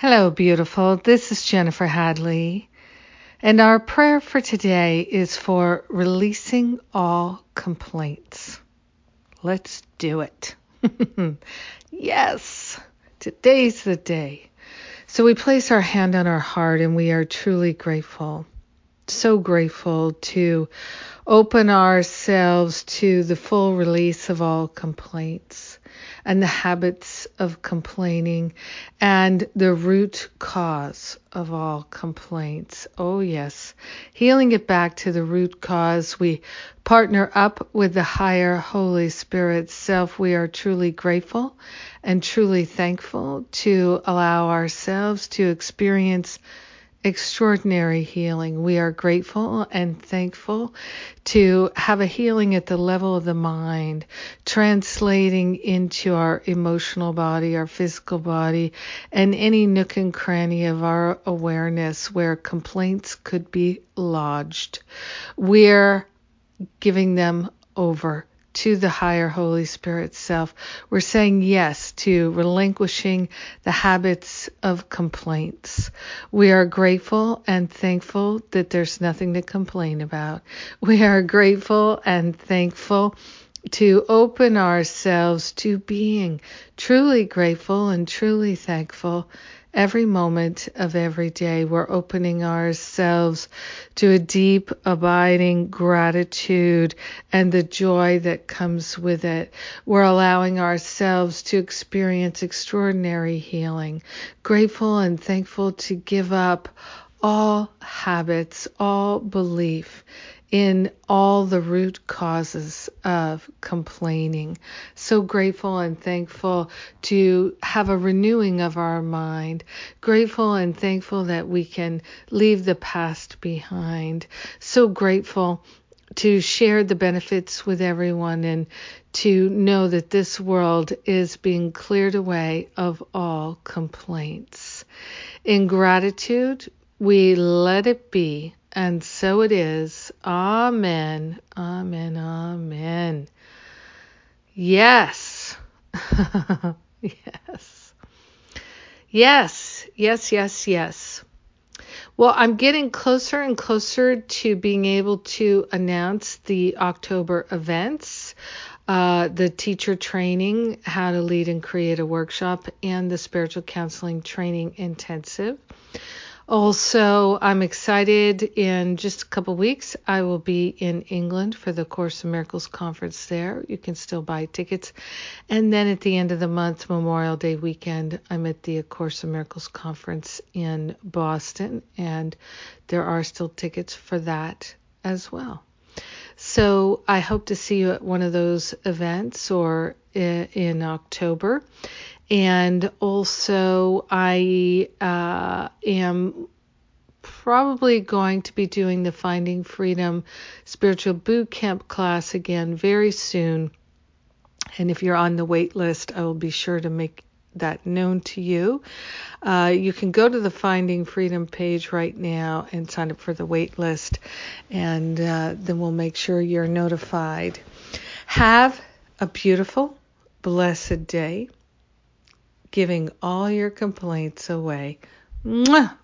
Hello, beautiful. This is Jennifer Hadley. And our prayer for today is for releasing all complaints. Let's do it. yes, today's the day. So we place our hand on our heart and we are truly grateful. So grateful to open ourselves to the full release of all complaints and the habits of complaining and the root cause of all complaints. Oh, yes. Healing it back to the root cause. We partner up with the higher Holy Spirit self. We are truly grateful and truly thankful to allow ourselves to experience extraordinary healing. We are grateful and thankful to have a healing at the level of the mind, translating into our emotional body, our physical body, and any nook and cranny of our awareness where complaints could be lodged. We're giving them over to the higher Holy Spirit self. We're saying yes to relinquishing the habits of complaints. We are grateful and thankful that there's nothing to complain about. We are grateful and thankful to open ourselves to being truly grateful and truly thankful every moment of every day. We're opening ourselves to a deep, abiding gratitude and the joy that comes with it. We're allowing ourselves to experience extraordinary healing, grateful and thankful to give up all habits, all belief in all the root causes of complaining. So grateful and thankful to have a renewing of our mind. Grateful and thankful that we can leave the past behind. So grateful to share the benefits with everyone and to know that this world is being cleared away of all complaints. In gratitude, we let it be and so it is. Amen. Amen. Amen. Yes. yes. Yes. Yes. Yes. Yes. Well, I'm getting closer and closer to being able to announce the October events. Uh, the teacher training, how to lead and create a workshop, and the spiritual counseling training intensive. Also, I'm excited in just a couple weeks. I will be in England for the Course in Miracles conference there. You can still buy tickets. And then at the end of the month, Memorial Day weekend, I'm at the Course in Miracles conference in Boston. And there are still tickets for that as well. So I hope to see you at one of those events or eh, in October. And also, I uh, am probably going to be doing the Finding Freedom Spiritual Boot Camp class again very soon. And if you're on the wait list, I will be sure to make that known to you. Uh, you can go to the Finding Freedom page right now and sign up for the wait list, and uh, then we'll make sure you're notified. Have a beautiful, blessed day giving all your complaints away. Mwah!